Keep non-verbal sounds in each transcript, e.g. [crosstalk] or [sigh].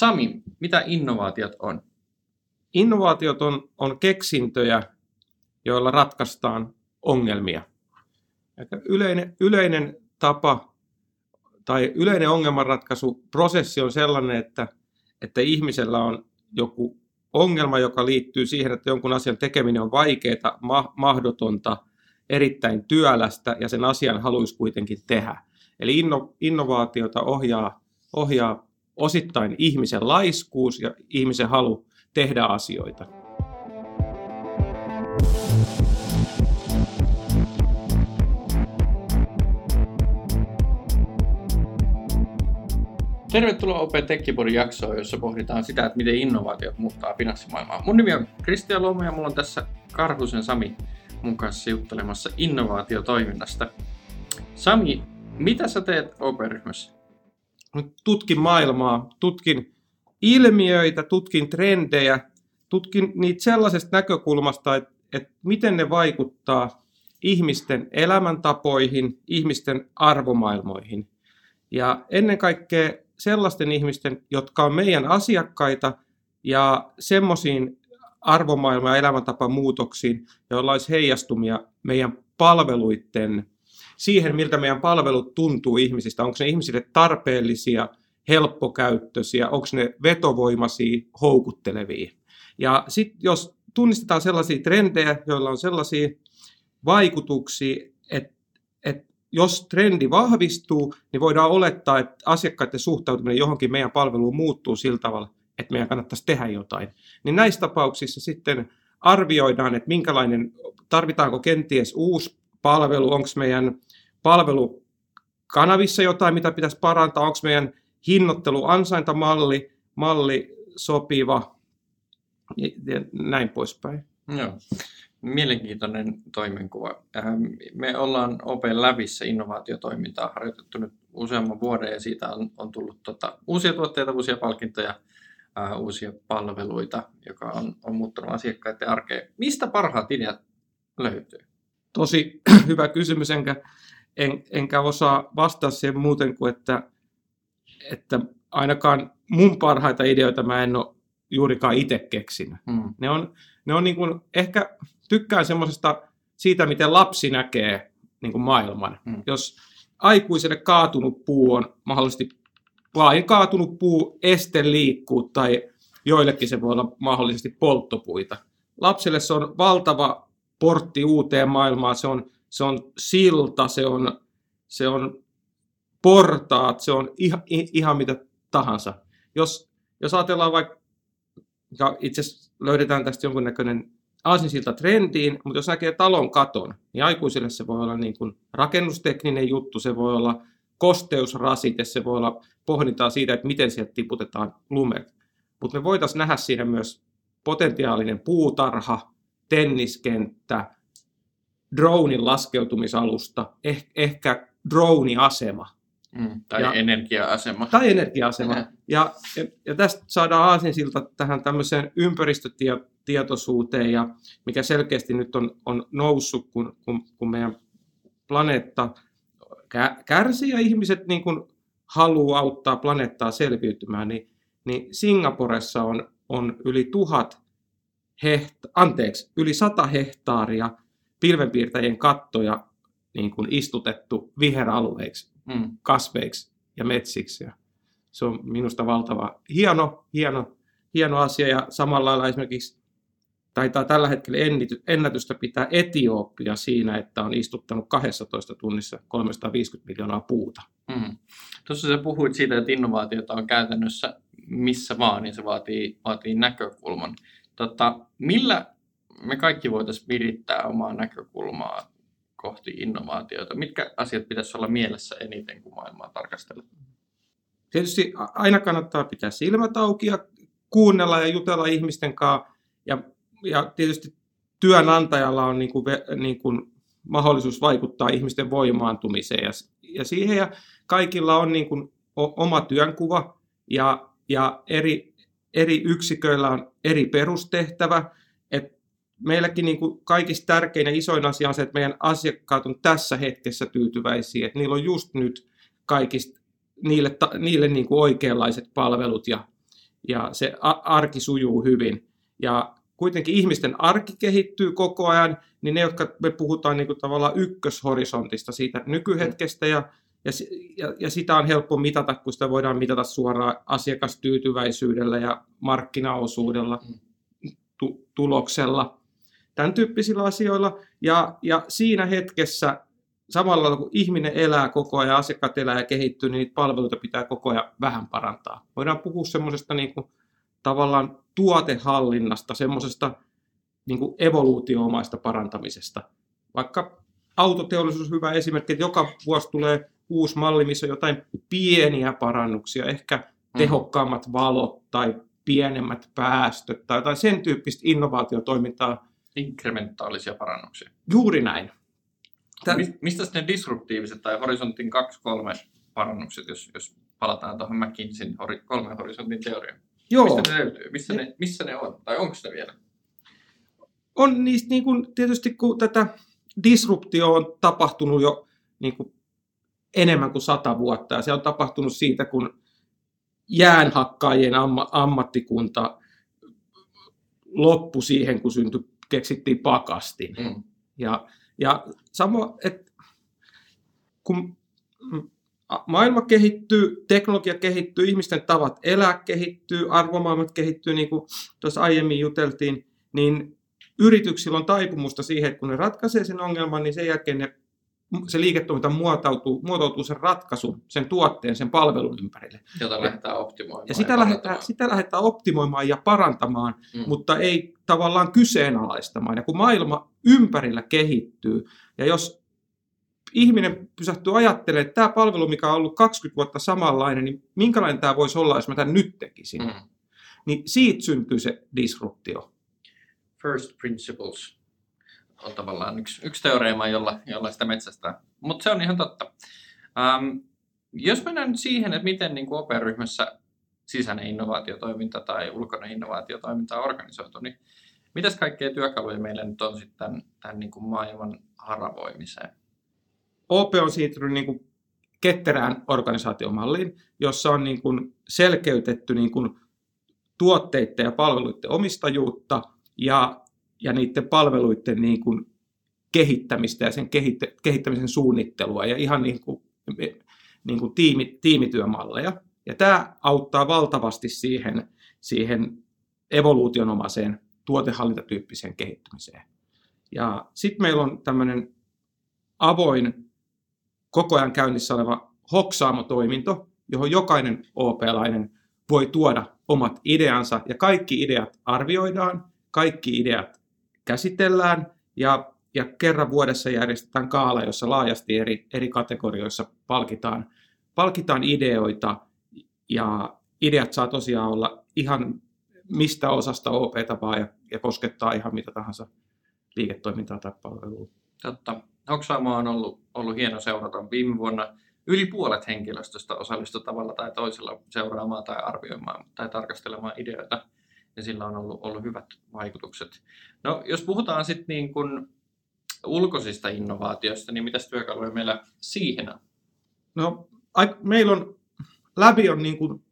Sami, mitä innovaatiot on? Innovaatiot on, on keksintöjä, joilla ratkaistaan ongelmia. Yleinen, yleinen tapa tai yleinen ongelmanratkaisuprosessi on sellainen, että, että ihmisellä on joku ongelma, joka liittyy siihen, että jonkun asian tekeminen on vaikeaa, ma- mahdotonta, erittäin työlästä ja sen asian haluaisi kuitenkin tehdä. Eli inno, innovaatiota ohjaa, ohjaa osittain ihmisen laiskuus ja ihmisen halu tehdä asioita. Tervetuloa Open Tekkipodin jaksoon, jossa pohditaan sitä, että miten innovaatiot muuttaa finanssimaailmaa. Mun nimi on Kristian Lomo ja mulla on tässä Karhusen Sami mun kanssa juttelemassa innovaatiotoiminnasta. Sami, mitä sä teet Open-ryhmässä? Tutkin maailmaa, tutkin ilmiöitä, tutkin trendejä, tutkin niitä sellaisesta näkökulmasta, että, että miten ne vaikuttaa ihmisten elämäntapoihin, ihmisten arvomaailmoihin. Ja ennen kaikkea sellaisten ihmisten, jotka on meidän asiakkaita ja semmoisiin arvomaailma- ja elämäntapamuutoksiin, joilla olisi heijastumia meidän palveluiden, siihen miltä meidän palvelut tuntuu ihmisistä. Onko ne ihmisille tarpeellisia, helppokäyttöisiä, onko ne vetovoimaisia, houkuttelevia. Ja sitten jos tunnistetaan sellaisia trendejä, joilla on sellaisia vaikutuksia, että, että jos trendi vahvistuu, niin voidaan olettaa, että asiakkaiden suhtautuminen johonkin meidän palveluun muuttuu sillä tavalla, että meidän kannattaisi tehdä jotain. Niin näissä tapauksissa sitten arvioidaan, että minkälainen, tarvitaanko kenties uusi palvelu, onko meidän palvelukanavissa jotain, mitä pitäisi parantaa, onko meidän hinnoittelu ansaintamalli malli sopiva ja näin poispäin. Joo. Mielenkiintoinen toimenkuva. Ähm, me ollaan Open Labissa innovaatiotoimintaa harjoitettu nyt useamman vuoden ja siitä on, on tullut tota, uusia tuotteita, uusia palkintoja, ää, äh, uusia palveluita, joka on, on muuttunut asiakkaiden arkeen. Mistä parhaat ideat löytyy? Tosi [clears throat] hyvä kysymys, enkä, en, enkä osaa vastata siihen muuten kuin, että, että ainakaan mun parhaita ideoita mä en ole juurikaan itse keksinyt. Hmm. Ne on, ne on niin kuin, ehkä tykkään semmoisesta siitä, miten lapsi näkee niin kuin maailman. Hmm. Jos aikuiselle kaatunut puu on mahdollisesti vain kaatunut puu, este liikkuu tai joillekin se voi olla mahdollisesti polttopuita. Lapselle se on valtava portti uuteen maailmaan, se on, se on silta, se on, se on portaat, se on ihan, ihan mitä tahansa. Jos, jos ajatellaan vaikka, ja itse asiassa löydetään tästä jonkunnäköinen aasinsilta trendiin, mutta jos näkee talon katon, niin aikuisille se voi olla niin kuin rakennustekninen juttu, se voi olla kosteusrasite, se voi olla pohdintaa siitä, että miten sieltä tiputetaan lumet. Mutta me voitaisiin nähdä siinä myös potentiaalinen puutarha, tenniskenttä, dronin laskeutumisalusta, eh, ehkä drone-asema. Mm, tai ja, energia-asema. Tai energia-asema. Ja, ja, ja tästä saadaan aasinsilta tähän tämmöiseen ympäristötietoisuuteen, ja mikä selkeästi nyt on, on noussut, kun, kun, kun meidän planeetta kärsii ja ihmiset niin kuin haluaa auttaa planeettaa selviytymään, niin, niin Singaporessa on, on yli tuhat hehta- anteeksi, yli sata hehtaaria pilvenpiirtäjien kattoja niin kuin istutettu viheralueiksi, mm. kasveiksi ja metsiksi. Ja se on minusta valtava hieno, hieno, hieno asia ja samalla lailla esimerkiksi taitaa tällä hetkellä ennätystä pitää Etiopia siinä, että on istuttanut 12 tunnissa 350 miljoonaa puuta. Mm. Tuossa sä puhuit siitä, että innovaatiota on käytännössä missä vaan, niin se vaatii, vaatii näkökulman. Tota, millä me kaikki voitaisiin virittää omaa näkökulmaa kohti innovaatiota? Mitkä asiat pitäisi olla mielessä eniten, kun maailmaa tarkastellaan? Tietysti aina kannattaa pitää silmät auki ja kuunnella ja jutella ihmisten kanssa ja ja tietysti työnantajalla on niin kuin, niin kuin mahdollisuus vaikuttaa ihmisten voimaantumiseen ja, ja siihen. Ja kaikilla on niin kuin oma työnkuva ja, ja eri, eri yksiköillä on eri perustehtävä. Meilläkin niin kuin kaikista tärkein ja isoin asia on se, että meidän asiakkaat on tässä hetkessä tyytyväisiä, että niillä on just nyt kaikista niille, niille niin kuin oikeanlaiset palvelut ja, ja se arki sujuu hyvin. Ja kuitenkin ihmisten arki kehittyy koko ajan, niin ne, jotka me puhutaan niin kuin tavallaan ykköshorisontista siitä nykyhetkestä ja, ja, ja, ja sitä on helppo mitata, kun sitä voidaan mitata suoraan asiakastyytyväisyydellä ja markkinaosuudella, tu, tuloksella, tämän tyyppisillä asioilla. Ja, ja siinä hetkessä samalla kun ihminen elää koko ajan, asiakkaat elää ja kehittyy, niin niitä palveluita pitää koko ajan vähän parantaa. Voidaan puhua semmoisesta niin kuin, tavallaan tuotehallinnasta, semmoisesta niin kuin evoluutioomaista parantamisesta. Vaikka autoteollisuus on hyvä esimerkki, että joka vuosi tulee uusi malli, missä on jotain pieniä parannuksia, ehkä mm. tehokkaammat valot tai pienemmät päästöt tai jotain sen tyyppistä innovaatiotoimintaa. Inkrementaalisia parannuksia. Juuri näin. Tän... Mistä ne disruptiiviset tai horisontin 2-3 parannukset, jos, jos palataan tuohon McKinseyn kolmen horisontin teoriaan? Joo. Mistä ne löytyy? Missä ne, missä ne on? Tai onko ne vielä? On niistä niin kuin, tietysti, kun tätä disruptio on tapahtunut jo niin kuin, enemmän kuin sata vuotta. Ja se on tapahtunut siitä, kun jäänhakkaajien amma, ammattikunta loppui siihen, kun syntyi, keksittiin pakasti. Mm. Ja, ja samo, että kun maailma kehittyy, teknologia kehittyy, ihmisten tavat elää kehittyy, arvomaailmat kehittyy, niin kuin tuossa aiemmin juteltiin, niin yrityksillä on taipumusta siihen, että kun ne ratkaisee sen ongelman, niin sen jälkeen ne, se liiketoiminta muotoutuu, muotoutuu sen ratkaisun, sen tuotteen, sen palvelun ympärille. Jota lähdetään optimoimaan. Ja sitä, ja lähdetään, sitä lähdetään optimoimaan ja parantamaan, mm. mutta ei tavallaan kyseenalaistamaan. Ja kun maailma ympärillä kehittyy, ja jos ihminen pysähtyy ajattelemaan, että tämä palvelu, mikä on ollut 20 vuotta samanlainen, niin minkälainen tämä voisi olla, jos mä tämän nyt tekisin? Mm. Niin siitä syntyy se disruptio. First principles on tavallaan yksi, yksi teoreema, jolla, jolla sitä metsästää. Mutta se on ihan totta. Ähm, jos mennään nyt siihen, että miten niin OP-ryhmässä sisäinen innovaatiotoiminta tai ulkoinen innovaatiotoiminta on organisoitu, niin mitäs kaikkea työkaluja meillä nyt on sitten tämän, tämän niin kuin maailman haravoimiseen? OP on siirtynyt niin kuin ketterään organisaatiomalliin, jossa on niin kuin selkeytetty niin kuin tuotteiden ja palveluiden omistajuutta ja, ja niiden palveluiden niin kuin kehittämistä ja sen kehittämisen suunnittelua ja ihan niin kuin, niin kuin tiimi, tiimityömalleja. Ja tämä auttaa valtavasti siihen, siihen evoluutionomaiseen tuotehallintatyyppiseen kehittymiseen. Ja sitten meillä on tämmöinen avoin koko ajan käynnissä oleva hoksaamo-toiminto, johon jokainen OP-lainen voi tuoda omat ideansa ja kaikki ideat arvioidaan, kaikki ideat käsitellään ja, ja kerran vuodessa järjestetään kaala, jossa laajasti eri, eri kategorioissa palkitaan, palkitaan ideoita ja ideat saa tosiaan olla ihan mistä osasta OP-ta vaan ja, ja koskettaa ihan mitä tahansa liiketoimintaa tai palvelua. Totta. Oksaamo on ollut, ollut hieno seurata. Viime vuonna yli puolet henkilöstöstä osallistui tavalla tai toisella seuraamaan tai arvioimaan tai tarkastelemaan ideoita, ja sillä on ollut, ollut hyvät vaikutukset. No, jos puhutaan sitten niin kuin ulkoisista innovaatioista, niin mitä työkaluja meillä siihen on? No, meillä on, läpi on niin kuin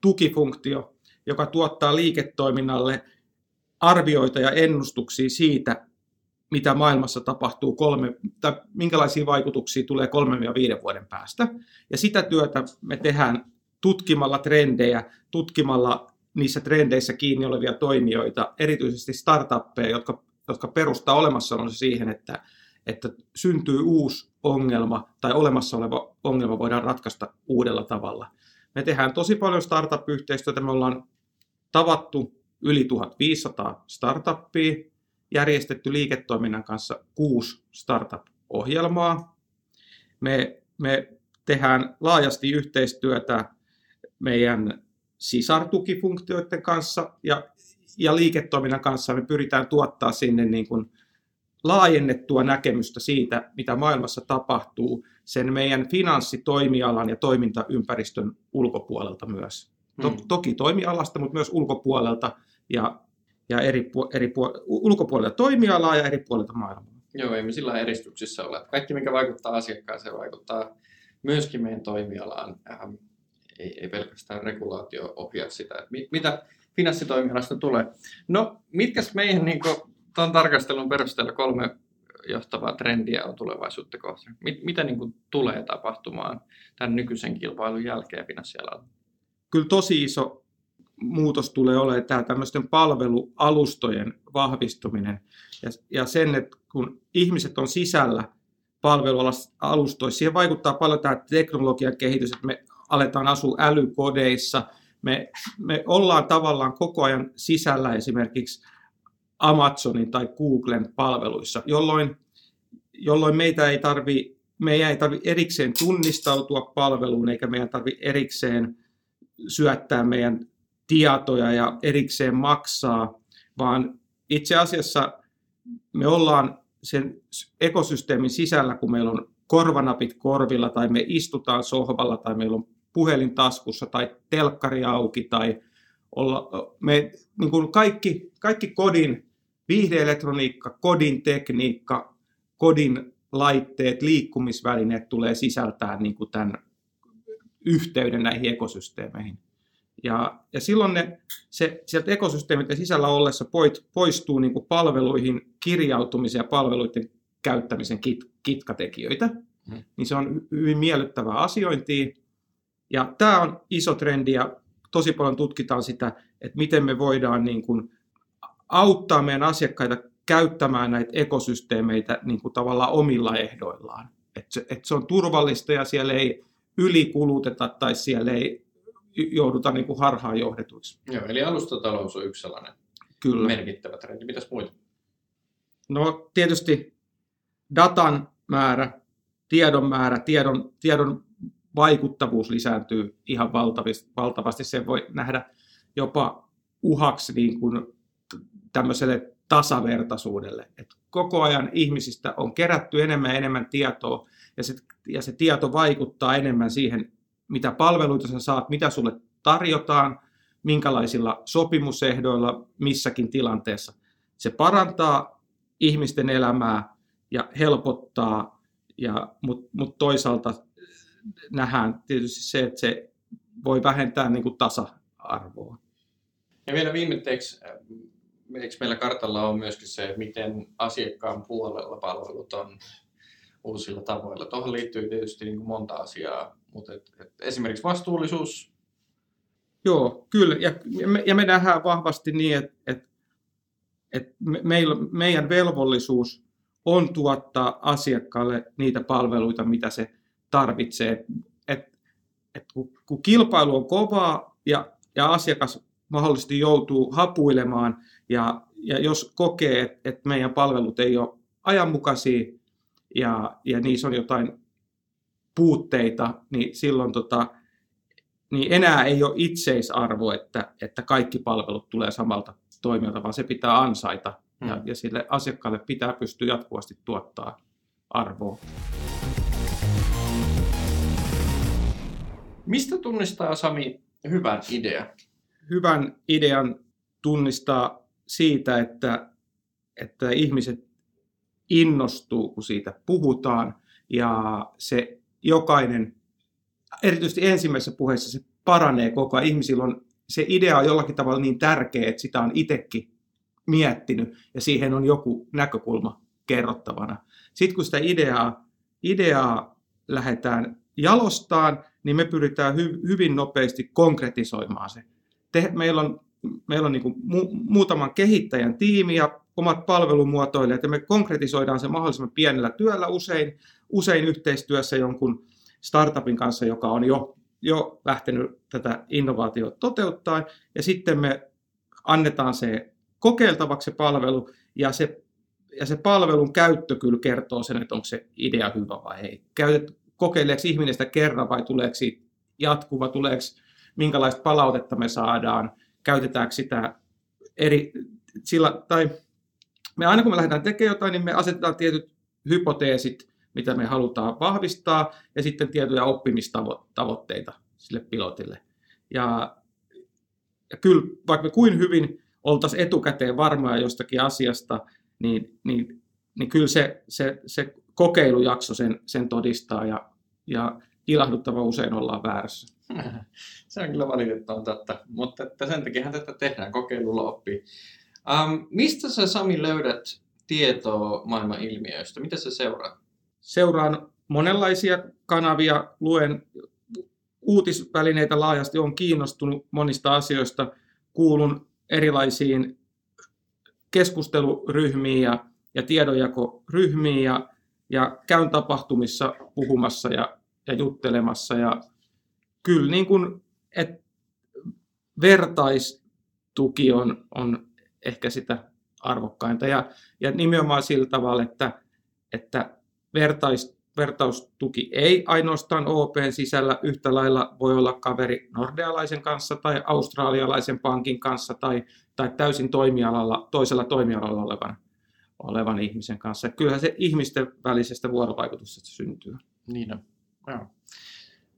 tukifunktio, joka tuottaa liiketoiminnalle arvioita ja ennustuksia siitä, mitä maailmassa tapahtuu kolme, tai minkälaisia vaikutuksia tulee kolmen ja viiden vuoden päästä. Ja sitä työtä me tehdään tutkimalla trendejä, tutkimalla niissä trendeissä kiinni olevia toimijoita, erityisesti startuppeja, jotka, jotka perustaa olemassaolonsa siihen, että, että syntyy uusi ongelma tai olemassa oleva ongelma voidaan ratkaista uudella tavalla. Me tehdään tosi paljon startup-yhteistyötä, me ollaan tavattu yli 1500 startuppia, järjestetty liiketoiminnan kanssa kuusi startup-ohjelmaa. Me, me tehdään laajasti yhteistyötä meidän sisartukifunktioiden kanssa ja, ja liiketoiminnan kanssa me pyritään tuottaa sinne niin kuin laajennettua näkemystä siitä, mitä maailmassa tapahtuu sen meidän finanssitoimialan ja toimintaympäristön ulkopuolelta myös. To, hmm. toki toimialasta, mutta myös ulkopuolelta ja ja eri, eri ulkopuolelta toimialaa ja eri puolilta maailmaa. Joo, ei me sillä eristyksissä ole. Kaikki, mikä vaikuttaa asiakkaaseen, vaikuttaa myöskin meidän toimialaan. Ähm, ei, ei pelkästään regulaatio ohjaa sitä, että mit, mitä finanssitoimialasta tulee. No, mitkä meidän niin tuon tarkastelun perusteella kolme johtavaa trendiä on tulevaisuutta kohti? Mit, mitä niin kuin, tulee tapahtumaan tämän nykyisen kilpailun jälkeen finanssialalla? Kyllä tosi iso muutos tulee olemaan tämä tämmöisten palvelualustojen vahvistuminen ja, ja sen, että kun ihmiset on sisällä palvelualustoissa, siihen vaikuttaa paljon tämä teknologian kehitys, että me aletaan asua älykodeissa, me, me ollaan tavallaan koko ajan sisällä esimerkiksi Amazonin tai Googlen palveluissa, jolloin, jolloin meitä ei tarvi, meidän ei tarvi erikseen tunnistautua palveluun, eikä meidän tarvi erikseen syöttää meidän tietoja ja erikseen maksaa, vaan itse asiassa me ollaan sen ekosysteemin sisällä, kun meillä on korvanapit korvilla tai me istutaan sohvalla tai meillä on puhelin taskussa tai telkkari auki tai olla, me, niin kuin kaikki, kaikki kodin viihdeelektroniikka, kodin tekniikka, kodin laitteet, liikkumisvälineet tulee sisältää niin kuin tämän yhteyden näihin ekosysteemeihin. Ja, ja silloin ne, se, sieltä ekosysteemit sisällä ollessa poistuu niin kuin palveluihin kirjautumisen ja palveluiden käyttämisen kit, kitkatekijöitä. Mm. Niin se on hyvin miellyttävää asiointia. Ja tämä on iso trendi ja tosi paljon tutkitaan sitä, että miten me voidaan niin kuin auttaa meidän asiakkaita käyttämään näitä ekosysteemeitä niin kuin tavallaan omilla ehdoillaan. Että se, että se on turvallista ja siellä ei ylikuluteta tai siellä ei joudutaan niin kuin harhaan johdetuiksi. Joo, eli alustatalous on yksi sellainen Kyllä. merkittävä trendi. Mitäs muita? No tietysti datan määrä, tiedon määrä, tiedon, tiedon vaikuttavuus lisääntyy ihan valtavasti. Se voi nähdä jopa uhaksi niin kuin tämmöiselle tasavertaisuudelle. Et koko ajan ihmisistä on kerätty enemmän ja enemmän tietoa, ja se, ja se tieto vaikuttaa enemmän siihen, mitä palveluita sä saat, mitä sulle tarjotaan, minkälaisilla sopimusehdoilla missäkin tilanteessa. Se parantaa ihmisten elämää ja helpottaa, ja, mutta mut toisaalta nähdään tietysti se, että se voi vähentää niin kuin tasa-arvoa. Ja vielä viimeiseksi, eikö meillä kartalla on myöskin se, miten asiakkaan puolella palvelut on uusilla tavoilla. Tuohon liittyy tietysti niin kuin monta asiaa, mutta et, et esimerkiksi vastuullisuus. Joo, kyllä. Ja, me, ja me nähdään vahvasti niin, että et, et me, meillä, meidän velvollisuus on tuottaa asiakkaalle niitä palveluita, mitä se tarvitsee. Et, et kun, kun kilpailu on kovaa ja, ja asiakas mahdollisesti joutuu hapuilemaan ja, ja jos kokee, että et meidän palvelut ei ole ajanmukaisia ja, ja niissä on jotain puutteita, niin silloin tota, niin enää ei ole itseisarvo, että, että kaikki palvelut tulee samalta toimijalta, vaan se pitää ansaita hmm. ja, ja sille asiakkaalle pitää pystyä jatkuvasti tuottaa arvoa. Mistä tunnistaa Sami hyvän idean? Hyvän idean tunnistaa siitä, että, että ihmiset innostuu, kun siitä puhutaan ja se jokainen, erityisesti ensimmäisessä puheessa se paranee koko ajan. Ihmisillä on se idea on jollakin tavalla niin tärkeä, että sitä on itsekin miettinyt ja siihen on joku näkökulma kerrottavana. Sitten kun sitä ideaa, ideaa lähdetään jalostaan, niin me pyritään hy, hyvin nopeasti konkretisoimaan se. Te, meillä on, meillä on niin mu, muutaman kehittäjän tiimi ja omat palvelumuotoilijat ja me konkretisoidaan se mahdollisimman pienellä työllä usein, usein yhteistyössä jonkun startupin kanssa, joka on jo, jo lähtenyt tätä innovaatiota toteuttaa ja sitten me annetaan se kokeiltavaksi se palvelu ja se, ja se palvelun käyttö kyllä kertoo sen, että onko se idea hyvä vai ei. Käytet, kokeileeko ihminen sitä kerran vai tuleeko jatkuva, tuleeko minkälaista palautetta me saadaan, käytetäänkö sitä eri, sillä, tai me aina kun me lähdetään tekemään jotain, niin me asetetaan tietyt hypoteesit, mitä me halutaan vahvistaa, ja sitten tiettyjä oppimistavoitteita sille pilotille. Ja, ja kyllä, vaikka me kuin hyvin oltaisiin etukäteen varmaa jostakin asiasta, niin, niin, niin kyllä se, se, se kokeilujakso sen, sen todistaa. Ja, ja, ilahduttava usein ollaan väärässä. [laughs] Se on kyllä valitettavan totta, mutta että sen takia tätä tehdään, kokeilulla oppii. Um, mistä sä Sami löydät tietoa maailman ilmiöistä? Mitä sä seuraat? Seuraan monenlaisia kanavia, luen uutisvälineitä laajasti, on kiinnostunut monista asioista, kuulun erilaisiin keskusteluryhmiin ja, ja tiedonjakoryhmiin ja, ja käyn tapahtumissa puhumassa ja, ja juttelemassa. Ja kyllä niin kuin, et vertaistuki on, on ehkä sitä arvokkainta. Ja, ja nimenomaan sillä tavalla, että, että vertais, vertaustuki ei ainoastaan OPn sisällä yhtä lailla voi olla kaveri nordealaisen kanssa tai australialaisen pankin kanssa tai, tai täysin toimialalla, toisella toimialalla olevan, olevan ihmisen kanssa. Kyllähän se ihmisten välisestä vuorovaikutuksesta syntyy. Niin on. Joo.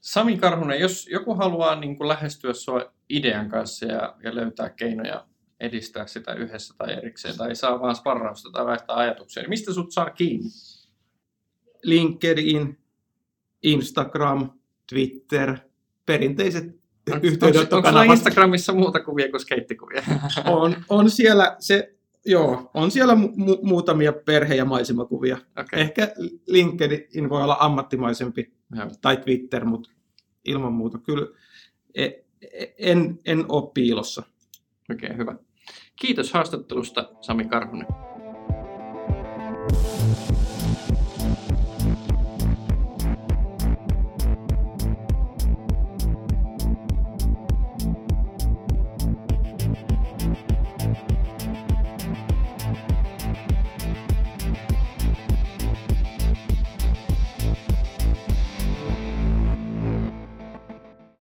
Sami Karhunen, jos joku haluaa niin kuin lähestyä sinua idean kanssa ja, ja löytää keinoja edistää sitä yhdessä tai erikseen, tai saa vaan sparrausta tai vaihtaa ajatuksia, niin mistä sut saa kiinni? LinkedIn, Instagram, Twitter, perinteiset yhteydenottokanavat. Onko Instagramissa muuta kuvia kuin skeittikuvia? On, on siellä se, joo, on siellä mu- mu- muutamia perhe- ja maisemakuvia. okay. Ehkä LinkedIn voi olla ammattimaisempi Joo. tai Twitter, mutta ilman muuta kyllä e- e- en, en ole piilossa. Oikein hyvä. Kiitos haastattelusta, Sami Karhunen.